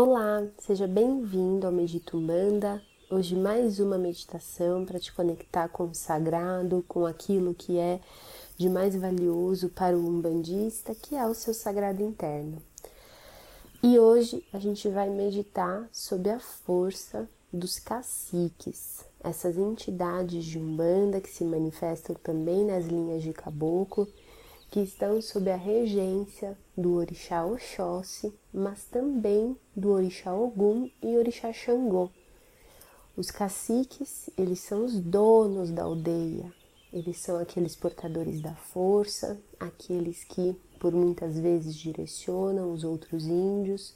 Olá, seja bem-vindo ao Medito Umbanda. Hoje mais uma meditação para te conectar com o sagrado, com aquilo que é de mais valioso para o umbandista, que é o seu sagrado interno. E hoje a gente vai meditar sobre a força dos caciques, essas entidades de umbanda que se manifestam também nas linhas de caboclo que estão sob a regência do orixá Oxóssi, mas também do orixá Ogum e orixá Xangô. Os caciques, eles são os donos da aldeia, eles são aqueles portadores da força, aqueles que por muitas vezes direcionam os outros índios,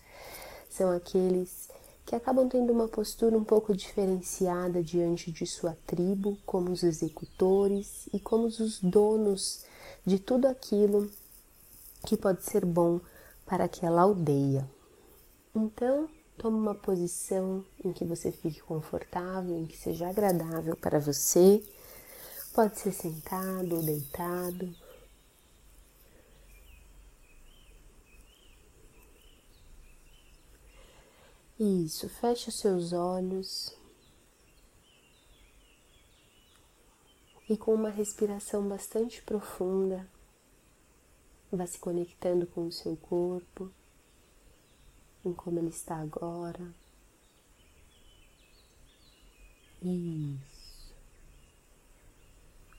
são aqueles que acabam tendo uma postura um pouco diferenciada diante de sua tribo, como os executores e como os donos de tudo aquilo que pode ser bom para aquela aldeia. Então, tome uma posição em que você fique confortável, em que seja agradável para você. Pode ser sentado ou deitado. Isso, feche os seus olhos. E com uma respiração bastante profunda, vá se conectando com o seu corpo, em como ele está agora. Isso.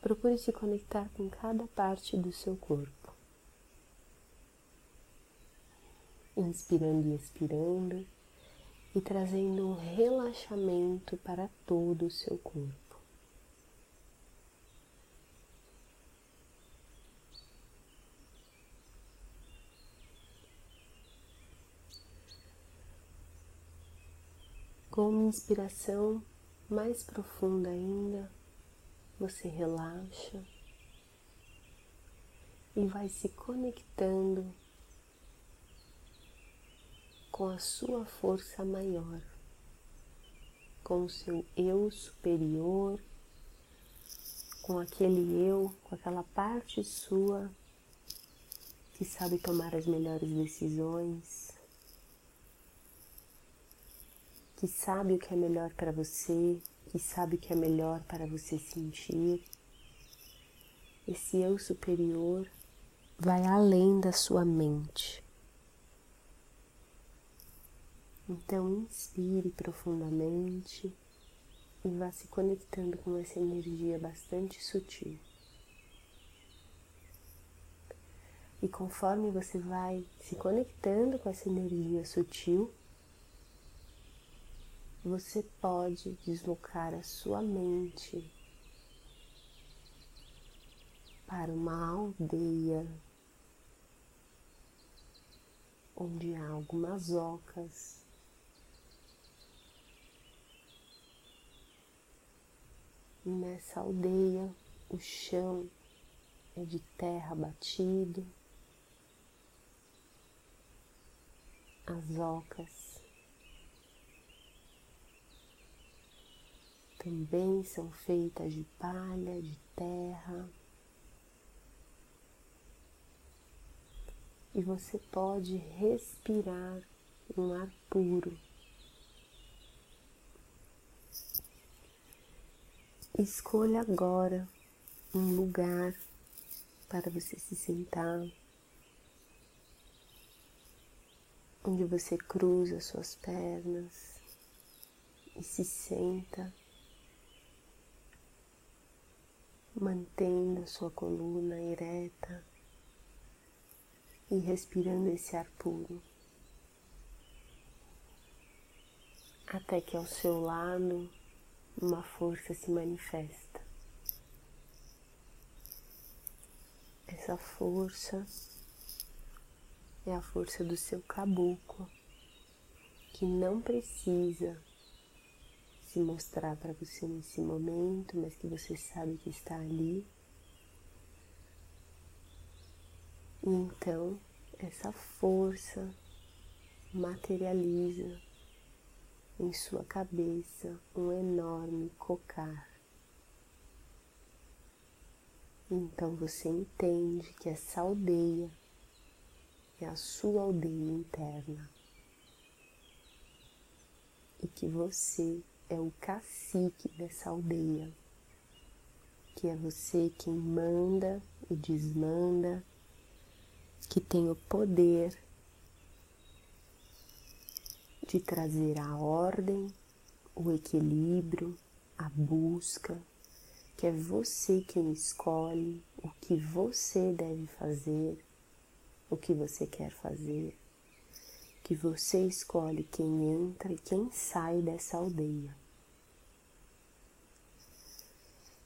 Procure se conectar com cada parte do seu corpo. Inspirando e expirando e trazendo um relaxamento para todo o seu corpo. Com uma inspiração mais profunda ainda, você relaxa e vai se conectando com a sua força maior, com o seu eu superior, com aquele eu, com aquela parte sua que sabe tomar as melhores decisões, que sabe o que é melhor para você, que sabe o que é melhor para você sentir. Esse eu superior vai além da sua mente. Então, inspire profundamente e vá se conectando com essa energia bastante sutil. E conforme você vai se conectando com essa energia sutil, você pode deslocar a sua mente para uma aldeia onde há algumas ocas. Nessa aldeia o chão é de terra batido, as ocas também são feitas de palha, de terra. E você pode respirar um ar puro. Escolha agora um lugar para você se sentar, onde você cruza suas pernas e se senta mantendo sua coluna ereta e respirando esse ar puro. Até que ao seu lado uma força se manifesta. Essa força é a força do seu caboclo, que não precisa se mostrar para você nesse momento, mas que você sabe que está ali. E então essa força materializa em sua cabeça um enorme cocar. Então você entende que essa aldeia é a sua aldeia interna. e que você é o cacique dessa aldeia, que é você quem manda e desmanda, que tem o poder de trazer a ordem, o equilíbrio, a busca, que é você quem escolhe o que você deve fazer, o que você quer fazer, que você escolhe quem entra e quem sai dessa aldeia.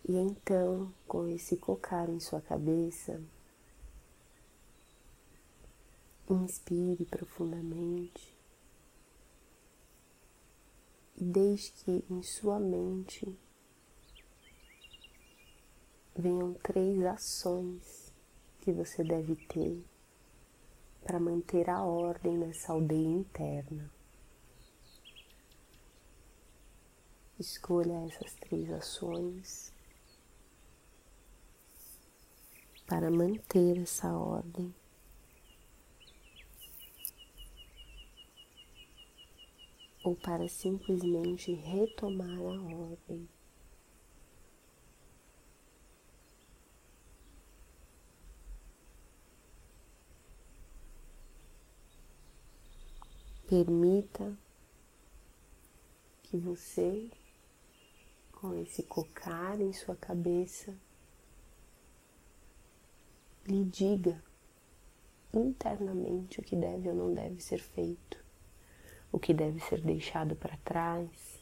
E então, com esse cocar em sua cabeça, inspire profundamente e deixe que em sua mente venham três ações que você deve ter para manter a ordem nessa aldeia interna. Escolha essas três ações para manter essa ordem. Ou para simplesmente retomar a ordem. Permita que você, com esse cocar em sua cabeça, lhe diga internamente o que deve ou não deve ser feito, o que deve ser deixado para trás,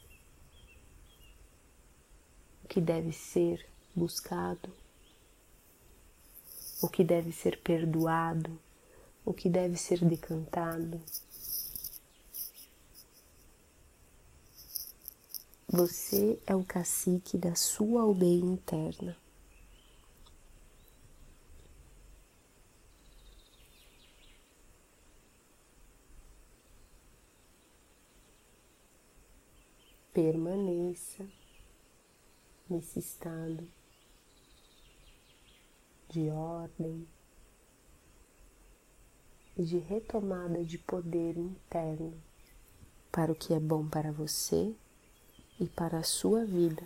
o que deve ser buscado, o que deve ser perdoado, o que deve ser decantado. Você é o cacique da sua aldeia interna. Permaneça nesse estado de ordem e de retomada de poder interno para o que é bom para você e para a sua vida,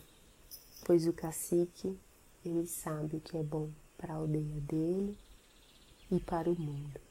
pois o cacique, ele sabe o que é bom para a aldeia dele e para o mundo.